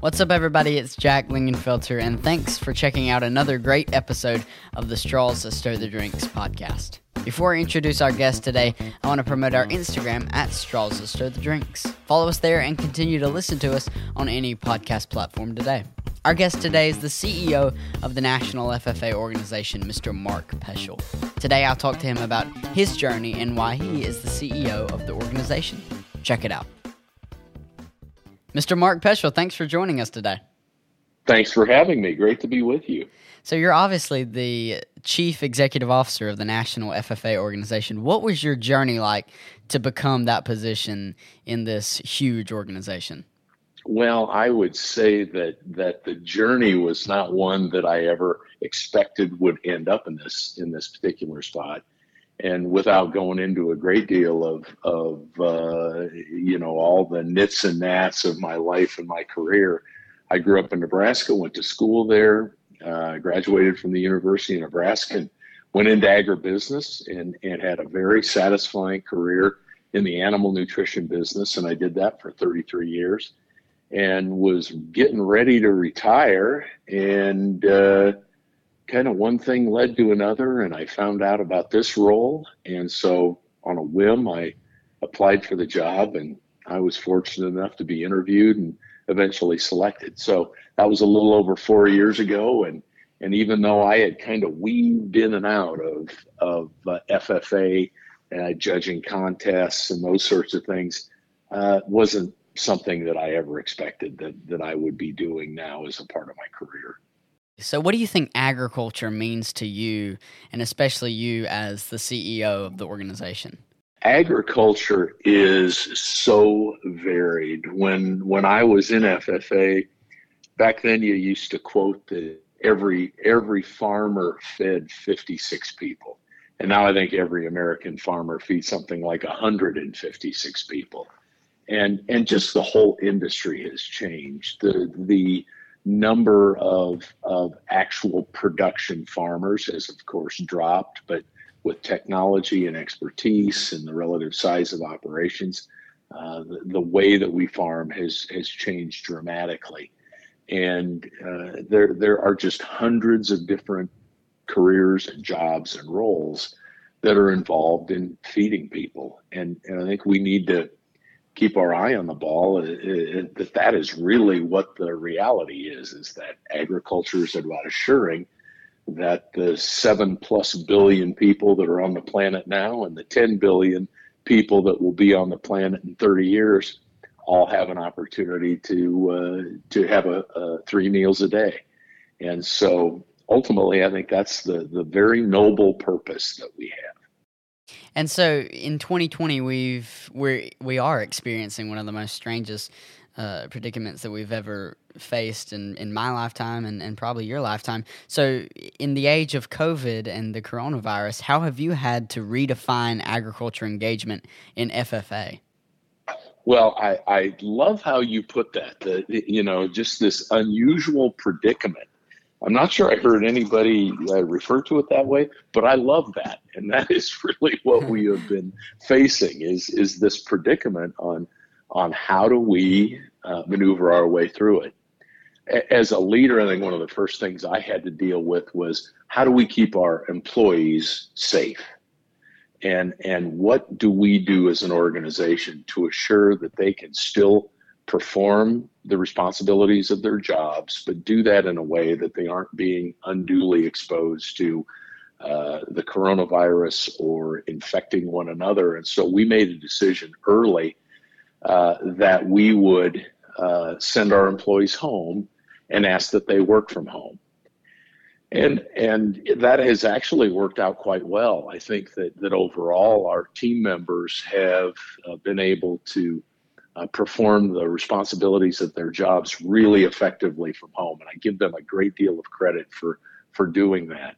What's up, everybody? It's Jack Lingenfelter, and thanks for checking out another great episode of the Straws That Stir the Drinks podcast. Before I introduce our guest today, I want to promote our Instagram at Straws That Stir the Drinks. Follow us there and continue to listen to us on any podcast platform today. Our guest today is the CEO of the National FFA organization, Mr. Mark Poeschl. Today, I'll talk to him about his journey and why he is the CEO of the organization. Check it out. Mr. Mark Poeschl, thanks for joining us today. Thanks for having me. Great to be with you. So, you're obviously the chief executive officer of the National FFA organization. What was your journey like to become that position in this huge organization? Well, I would say that that the journey was not one that I ever expected would end up in this in this particular spot and without going into a great deal of of uh, you know all the nits and gnats of my life and my career, I grew up in Nebraska, went to school there, uh, graduated from the University of Nebraska, and went into agribusiness and and had a very satisfying career in the animal nutrition business, and I did that for 33 years, and was getting ready to retire and. Uh, kind of one thing led to another, and I found out about this role. And so, on a whim, I applied for the job, and I was fortunate enough to be interviewed and eventually selected. So that was a little over four years ago, and and even though I had kind of weaved in and out of of uh, FFA uh, judging contests and those sorts of things, uh, wasn't something that I ever expected that that I would be doing now as a part of my career. So, what do you think agriculture means to you, and especially you as the CEO of the organization? Agriculture is so varied. When when I was in FFA, back then you used to quote that every every farmer fed 56 people, and now I think every American farmer feeds something like 156 people, and and just the whole industry has changed. The the number of, of actual production farmers has, of course, dropped, but with technology and expertise and the relative size of operations, uh, the, the, way that we farm has, has changed dramatically. And uh, there, there are just hundreds of different careers and jobs and roles that are involved in feeding people. And, and I think we need to keep our eye on the ball. That that is really what the reality is is that agriculture is about assuring that the 7 plus billion people that are on the planet now and the 10 billion people that will be on the planet in 30 years all have an opportunity to uh, to have a, a three meals a day. And so ultimately i think that's the the very noble purpose that we have and so in 2020, we've we're we are experiencing one of the most strangest uh, predicaments that we've ever faced in, in my lifetime and, and probably your lifetime. So, in the age of COVID and the coronavirus, how have you had to redefine agriculture engagement in FFA? Well, I, I love how you put that. The, you know, just this unusual predicament I'm not sure I heard anybody uh, refer to it that way, but I love that, and that is really what we have been facing is is this predicament on on how do we uh, maneuver our way through it. As a leader, I think one of the first things I had to deal with was how do we keep our employees safe, and and what do we do as an organization to assure that they can still perform the responsibilities of their jobs, but do that in a way that they aren't being unduly exposed to uh, the coronavirus or infecting one another. And so we made a decision early uh, that we would uh, send our employees home and ask that they work from home. And and that has actually worked out quite well. I think that that overall our team members have uh, been able to uh, perform the responsibilities of their jobs really effectively from home. And I give them a great deal of credit for, for doing that.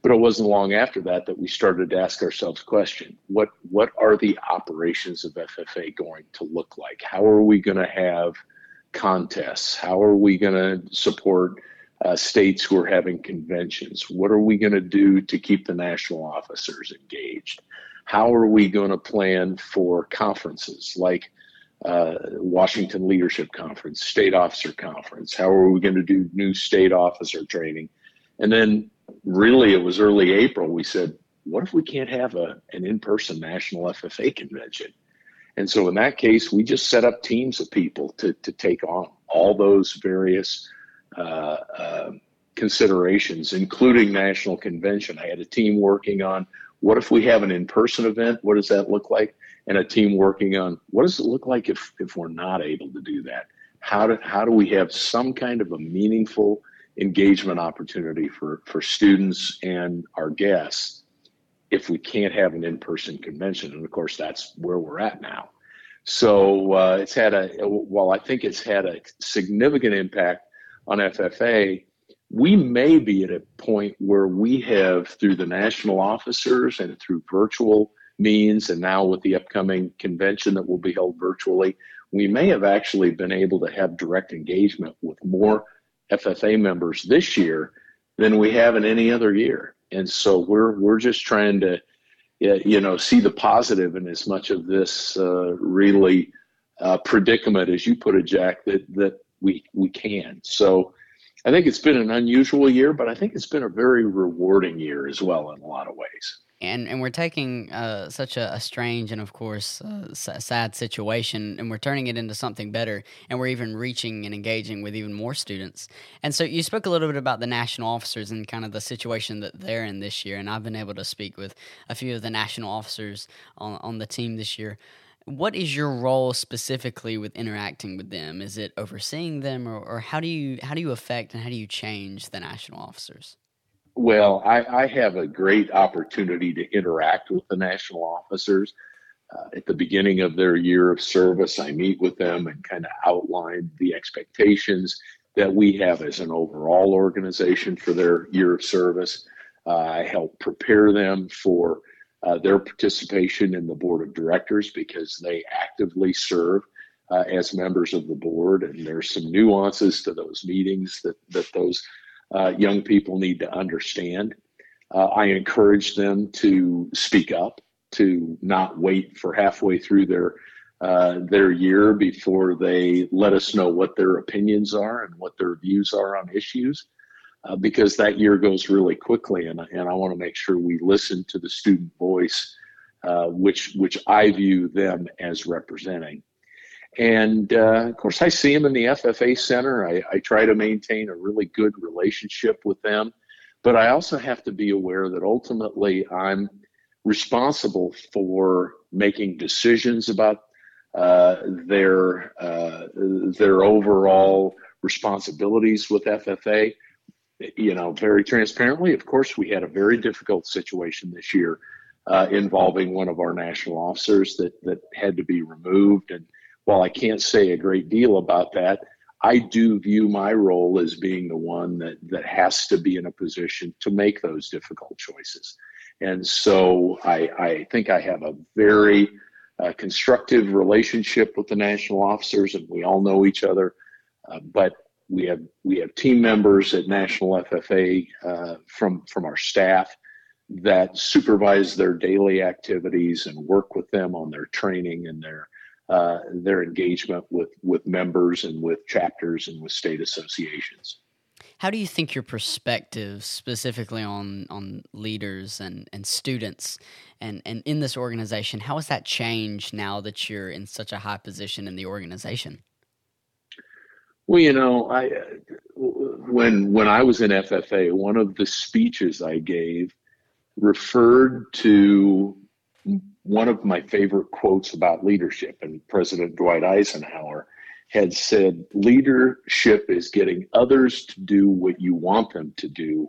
But it wasn't long after that that we started to ask ourselves question what, what are the operations of FFA going to look like? How are we going to have contests? How are we going to support uh, states who are having conventions? What are we going to do to keep the national officers engaged? How are we going to plan for conferences like uh, Washington Leadership Conference, State Officer Conference. How are we going to do new state officer training? And then, really, it was early April. We said, what if we can't have a, an in person national FFA convention? And so, in that case, we just set up teams of people to, to take on all those various uh, uh, considerations, including national convention. I had a team working on what if we have an in person event? What does that look like? And a team working on what does it look like if, if we're not able to do that? How do, how do we have some kind of a meaningful engagement opportunity for, for students and our guests if we can't have an in person convention? And of course, that's where we're at now. So uh, it's had a, while I think it's had a significant impact on FFA, we may be at a point where we have, through the national officers and through virtual means, and now with the upcoming convention that will be held virtually, we may have actually been able to have direct engagement with more FFA members this year than we have in any other year. And so we're we're just trying to, you know, see the positive in as much of this uh, really uh, predicament as you put it, Jack, that that we we can. So I think it's been an unusual year, but I think it's been a very rewarding year as well in a lot of ways. And and we're taking uh, such a, a, strange and of course uh, sad situation, and we're turning it into something better. And we're even reaching and engaging with even more students. And so you spoke a little bit about the national officers and kind of the situation that they're in this year. And I've been able to speak with a few of the national officers on on the team this year. What is your role specifically with interacting with them? Is it overseeing them, or, or how do you how do you affect and how do you change the national officers? Well, I, I have a great opportunity to interact with the national officers. Uh, at the beginning of their year of service, I meet with them and kind of outline the expectations that we have as an overall organization for their year of service. Uh, I help prepare them for uh, their participation in the board of directors because they actively serve uh, as members of the board. And there's some nuances to those meetings that, that those uh, young people need to understand. Uh, I encourage them to speak up, to not wait for halfway through their uh, their year before they let us know what their opinions are and what their views are on issues uh, because that year goes really quickly, and and I want to make sure we listen to the student voice, uh, which which I view them as representing. And uh, of course, I see them in the FFA Center. I, I try to maintain a really good relationship with them, but I also have to be aware that ultimately I'm responsible for making decisions about uh, their uh, their overall responsibilities with FFA you know, very transparently, of course, we had a very difficult situation this year uh, involving one of our national officers that that had to be removed. And while I can't say a great deal about that, I do view my role as being the one that that has to be in a position to make those difficult choices. And so I, I think I have a very uh, constructive relationship with the national officers, and we all know each other. Uh, but we have we have team members at National FFA uh, from from our staff that supervise their daily activities and work with them on their training and their uh, their engagement with with members and with chapters and with state associations. How do you think your perspective, specifically on on leaders and, and students, and, and in this organization, how has that changed now that you're in such a high position in the organization? Well, you know, I uh, when when I was in FFA, one of the speeches I gave referred to one of my favorite quotes about leadership, and President Dwight Eisenhower had said, "Leadership is getting others to do what you want them to do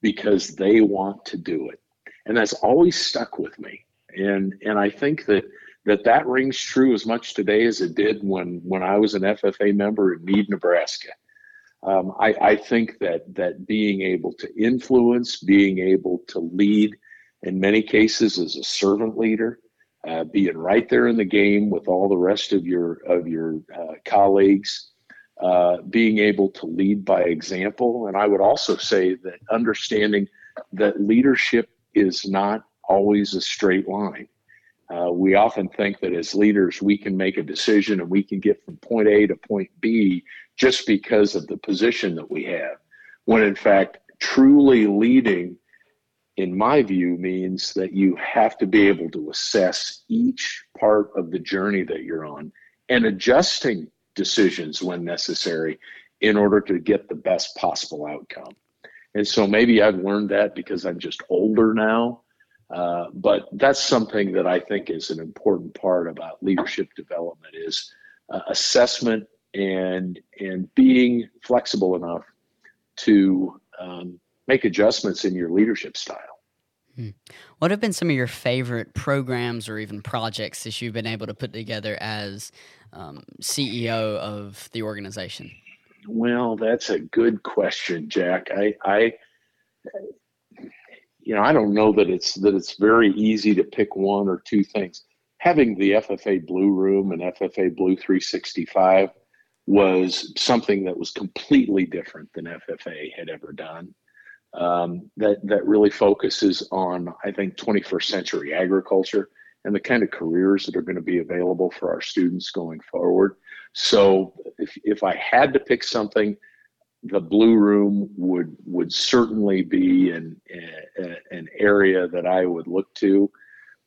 because they want to do it," and that's always stuck with me. And and I think that that that rings true as much today as it did when when I was an FFA member in Mead, Nebraska. Um, I, I, think that that being able to influence, being able to lead, in many cases as a servant leader, uh, being right there in the game with all the rest of your of your uh, colleagues, uh, being able to lead by example, and I would also say that understanding that leadership is not always a straight line Uh, we often think that as leaders, we can make a decision and we can get from point A to point B just because of the position that we have. When in fact, truly leading, in my view, means that you have to be able to assess each part of the journey that you're on and adjusting decisions when necessary in order to get the best possible outcome. And so maybe I've learned that because I'm just older now. Uh, but that's something that I think is an important part about leadership development is uh, assessment and and being flexible enough to um, make adjustments in your leadership style. Hmm. What have been some of your favorite programs or even projects that you've been able to put together as um, CEO of the organization? Well, that's a good question, Jack. I, I, you know, I don't know that it's that it's very easy to pick one or two things. Having the FFA Blue Room and FFA Blue 365 was something that was completely different than FFA had ever done. Um, that that really focuses on, I think, 21st century agriculture and the kind of careers that are going to be available for our students going forward. So, if if I had to pick something, the blue room would would certainly be an an area that I would look to.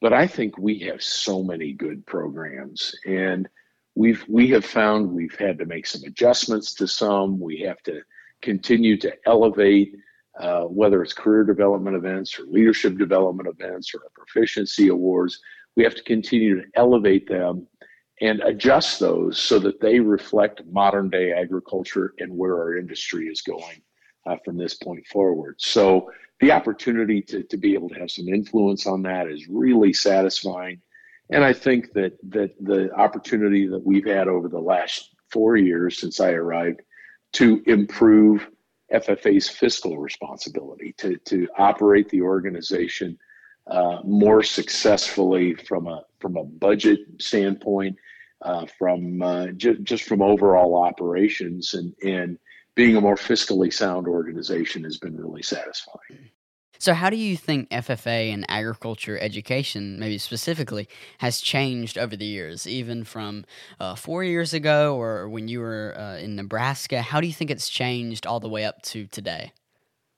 But I think we have so many good programs, and we've we have found we've had to make some adjustments to some. We have to continue to elevate, uh, whether it's career development events or leadership development events or proficiency awards. We have to continue to elevate them and adjust those so that they reflect modern day agriculture and where our industry is going uh, from this point forward. So the opportunity to, to be able to have some influence on that is really satisfying. And I think that that the opportunity that we've had over the last four years since I arrived to improve FFA's fiscal responsibility, to, to operate the organization uh, more successfully from a from a budget standpoint, uh, from uh, ju- just from overall operations, and and being a more fiscally sound organization has been really satisfying. So, how do you think FFA and agriculture education, maybe specifically, has changed over the years, even from uh, four years ago or when you were uh, in Nebraska? How do you think it's changed all the way up to today?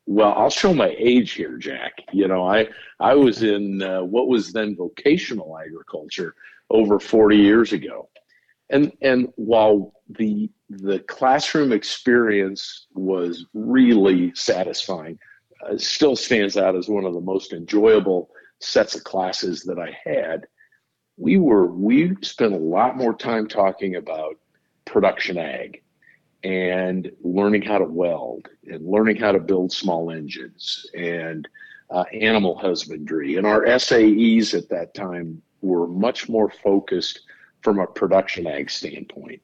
Well, I'll show my age here, Jack. You know, I I was in uh, what was then vocational agriculture over 40 years ago, and and while the the classroom experience was really satisfying uh, still stands out as one of the most enjoyable sets of classes that I had. We were we spent a lot more time talking about production ag and learning how to weld and learning how to build small engines and uh, animal husbandry. And our SAEs at that time were much more focused from a production ag standpoint.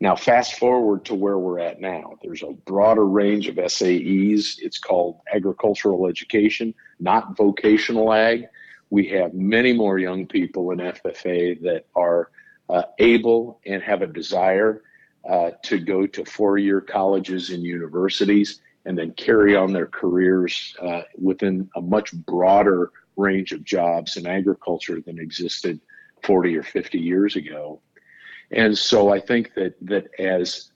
Now, fast forward to where we're at now. There's a broader range of SAEs. It's called agricultural education, not vocational ag. We have many more young people in FFA that are uh, able and have a desire uh, to go to four year colleges and universities and then carry on their careers uh, within a much broader range of jobs in agriculture than existed 40 or 50 years ago. And so I think that that as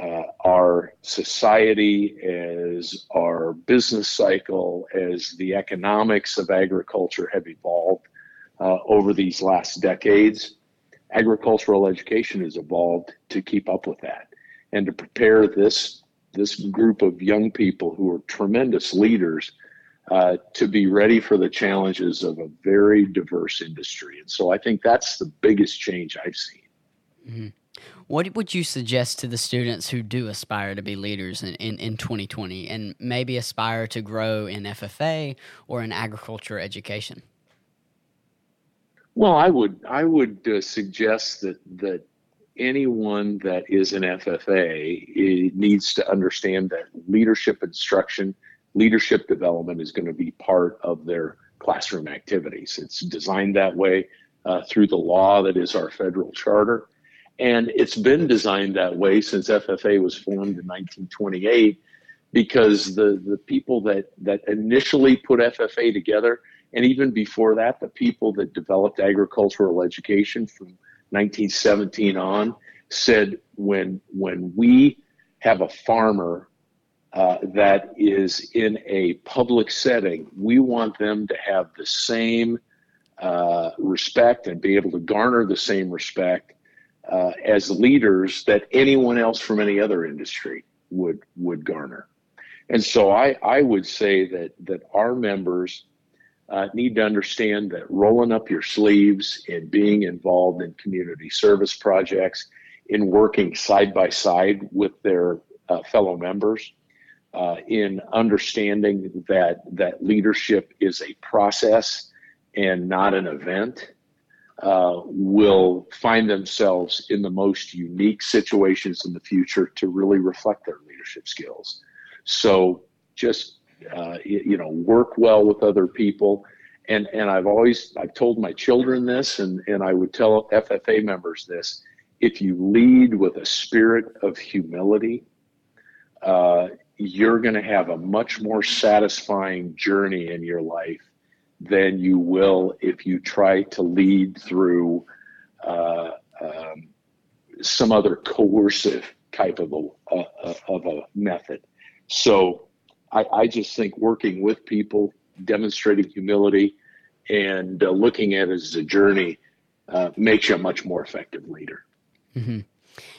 uh, our society, as our business cycle, as the economics of agriculture have evolved uh, over these last decades, agricultural education has evolved to keep up with that and to prepare this this group of young people who are tremendous leaders uh, to be ready for the challenges of a very diverse industry. And so I think that's the biggest change I've seen. Mm-hmm. What would you suggest to the students who do aspire to be leaders in, in, in 2020 and maybe aspire to grow in FFA or in agriculture education? Well, I would I would uh, suggest that that anyone that is an FFA needs to understand that leadership instruction, leadership development is going to be part of their classroom activities. It's designed that way uh, through the law that is our federal charter. And it's been designed that way since FFA was formed in 1928 because the, the people that, that initially put FFA together and even before that, the people that developed agricultural education from 1917 on said when when we have a farmer uh, that is in a public setting, we want them to have the same uh, respect and be able to garner the same respect uh, as leaders that anyone else from any other industry would would garner. And so I, I would say that that our members uh, need to understand that rolling up your sleeves and being involved in community service projects, in working side by side with their uh, fellow members, uh, in understanding that that leadership is a process and not an event, uh, will find themselves in the most unique situations in the future to really reflect their leadership skills. So just uh, you know work well with other people and and I've always I've told my children this and and I would tell FFA members this if you lead with a spirit of humility uh, you're going to have a much more satisfying journey in your life than you will if you try to lead through uh, um, some other coercive type of a, uh, of a method. So I, I just think working with people, demonstrating humility, and uh, looking at it as a journey uh, makes you a much more effective leader. Mm-hmm.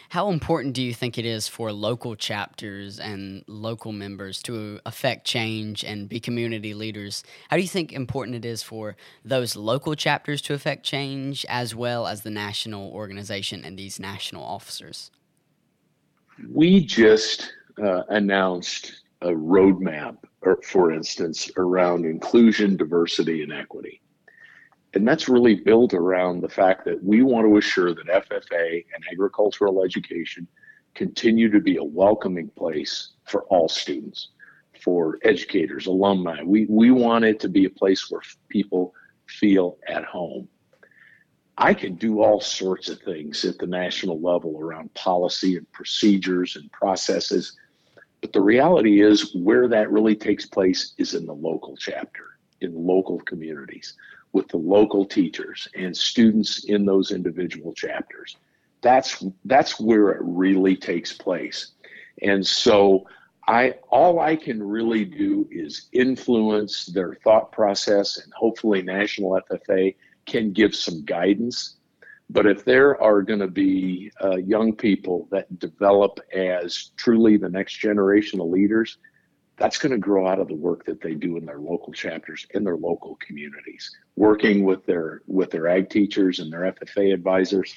How important do you think it is for local chapters and local members to affect change and be community leaders? How do you think important it is for those local chapters to affect change as well as the national organization and these national officers? We just uh, announced a roadmap, or, for instance, around inclusion, diversity, and equity. And that's really built around the fact that we want to assure that FFA and agricultural education continue to be a welcoming place for all students, for educators, alumni. We, we want it to be a place where people feel at home. I can do all sorts of things at the national level around policy and procedures and processes but the reality is, where that really takes place is in the local chapter, in local communities, with the local teachers and students in those individual chapters. That's that's where it really takes place. And so I all I can really do is influence their thought process and hopefully National FFA can give some guidance but if there are going to be uh, young people that develop as truly the next generation of leaders, that's going to grow out of the work that they do in their local chapters in their local communities, working with their with their ag teachers and their FFA advisors.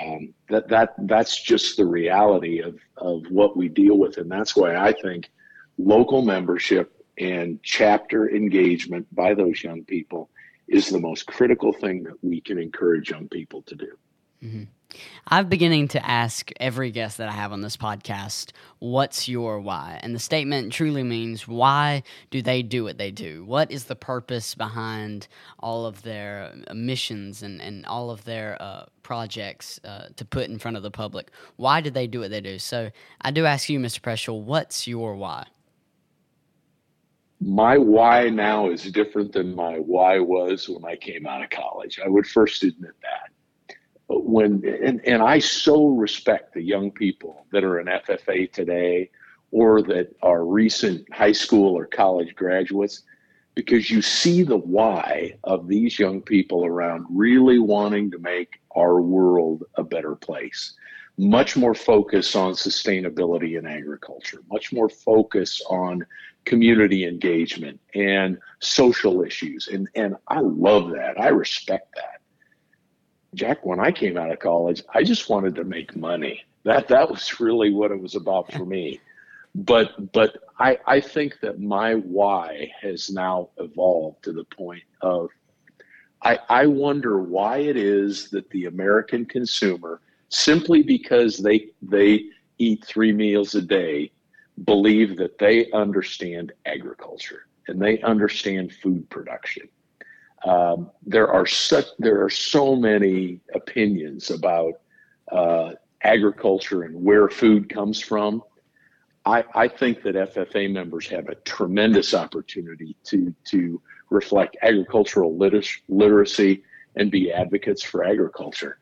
Um, that that that's just the reality of of what we deal with, and that's why I think local membership and chapter engagement by those young people is the most critical thing that we can encourage young people to do. Mm-hmm. I'm beginning to ask every guest that I have on this podcast, what's your why? And the statement truly means why do they do what they do? What is the purpose behind all of their missions and, and all of their uh, projects uh, to put in front of the public? Why do they do what they do? So I do ask you, Mr. Preschel, what's your why? my why now is different than my why was when I came out of college. I would first admit that. When and, and I so respect the young people that are in FFA today or that are recent high school or college graduates because you see the why of these young people around really wanting to make our world a better place. Much more focus on sustainability in agriculture, much more focus on community engagement and social issues. And, and I love that. I respect that. Jack, when I came out of college, I just wanted to make money. That that was really what it was about for me. But but I, I think that my why has now evolved to the point of I, I wonder why it is that the American consumer, simply because they they eat three meals a day, believe that they understand agriculture and they understand food production. Um, there are such there are so many opinions about uh, agriculture and where food comes from. I, I think that FFA members have a tremendous opportunity to to reflect agricultural liter- literacy and be advocates for agriculture.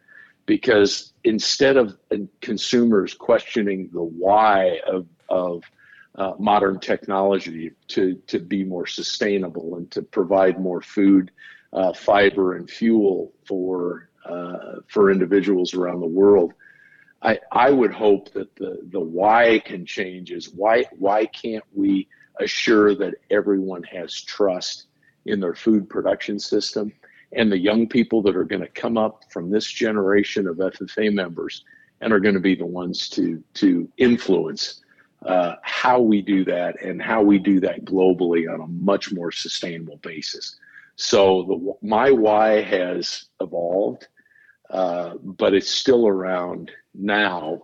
Because instead of consumers questioning the why of, of uh, modern technology to, to be more sustainable and to provide more food, uh, fiber, and fuel for, uh, for individuals around the world, I, I would hope that the, the why can change is why, why can't we assure that everyone has trust in their food production system? And the young people that are going to come up from this generation of FFA members and are going to be the ones to to influence uh, how we do that and how we do that globally on a much more sustainable basis. So the, my why has evolved, uh, but it's still around now.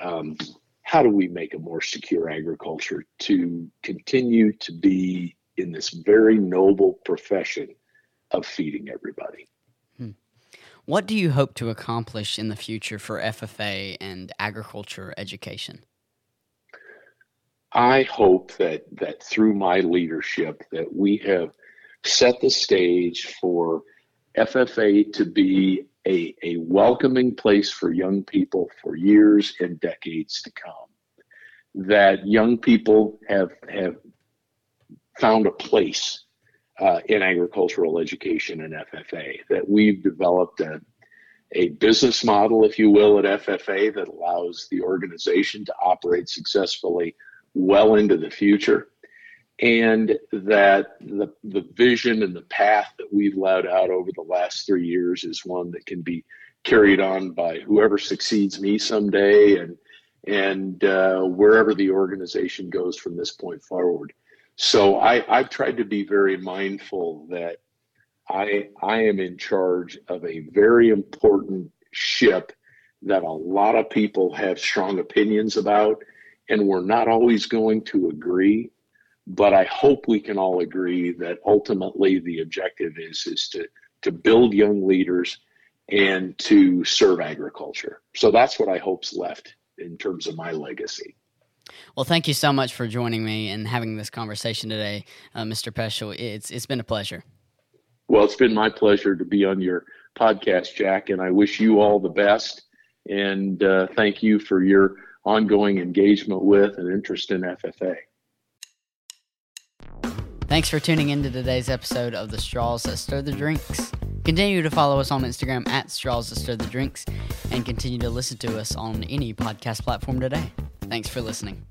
Um, how do we make a more secure agriculture to continue to be in this very noble profession of feeding everybody. Hmm. What do you hope to accomplish in the future for FFA and agriculture education? I hope that that through my leadership that we have set the stage for FFA to be a, a welcoming place for young people for years and decades to come. That young people have have found a place uh, in agricultural education and FFA, that we've developed a, a business model, if you will, at FFA that allows the organization to operate successfully well into the future. And that the, the vision and the path that we've laid out over the last three years is one that can be carried on by whoever succeeds me someday and and uh, wherever the organization goes from this point forward. So I, I've tried to be very mindful that I I am in charge of a very important ship that a lot of people have strong opinions about, and we're not always going to agree. But I hope we can all agree that ultimately the objective is is to to build young leaders and to serve agriculture. So that's what I hope's left in terms of my legacy. Well, thank you so much for joining me and having this conversation today, uh, Mr. Poeschl. It's it's been a pleasure. Well, it's been my pleasure to be on your podcast, Jack, and I wish you all the best. And uh, thank you for your ongoing engagement with and interest in FFA. Thanks for tuning into today's episode of the Straws That Stir the Drinks. Continue to follow us on Instagram at Straws That Stir the Drinks and continue to listen to us on any podcast platform today. Thanks for listening.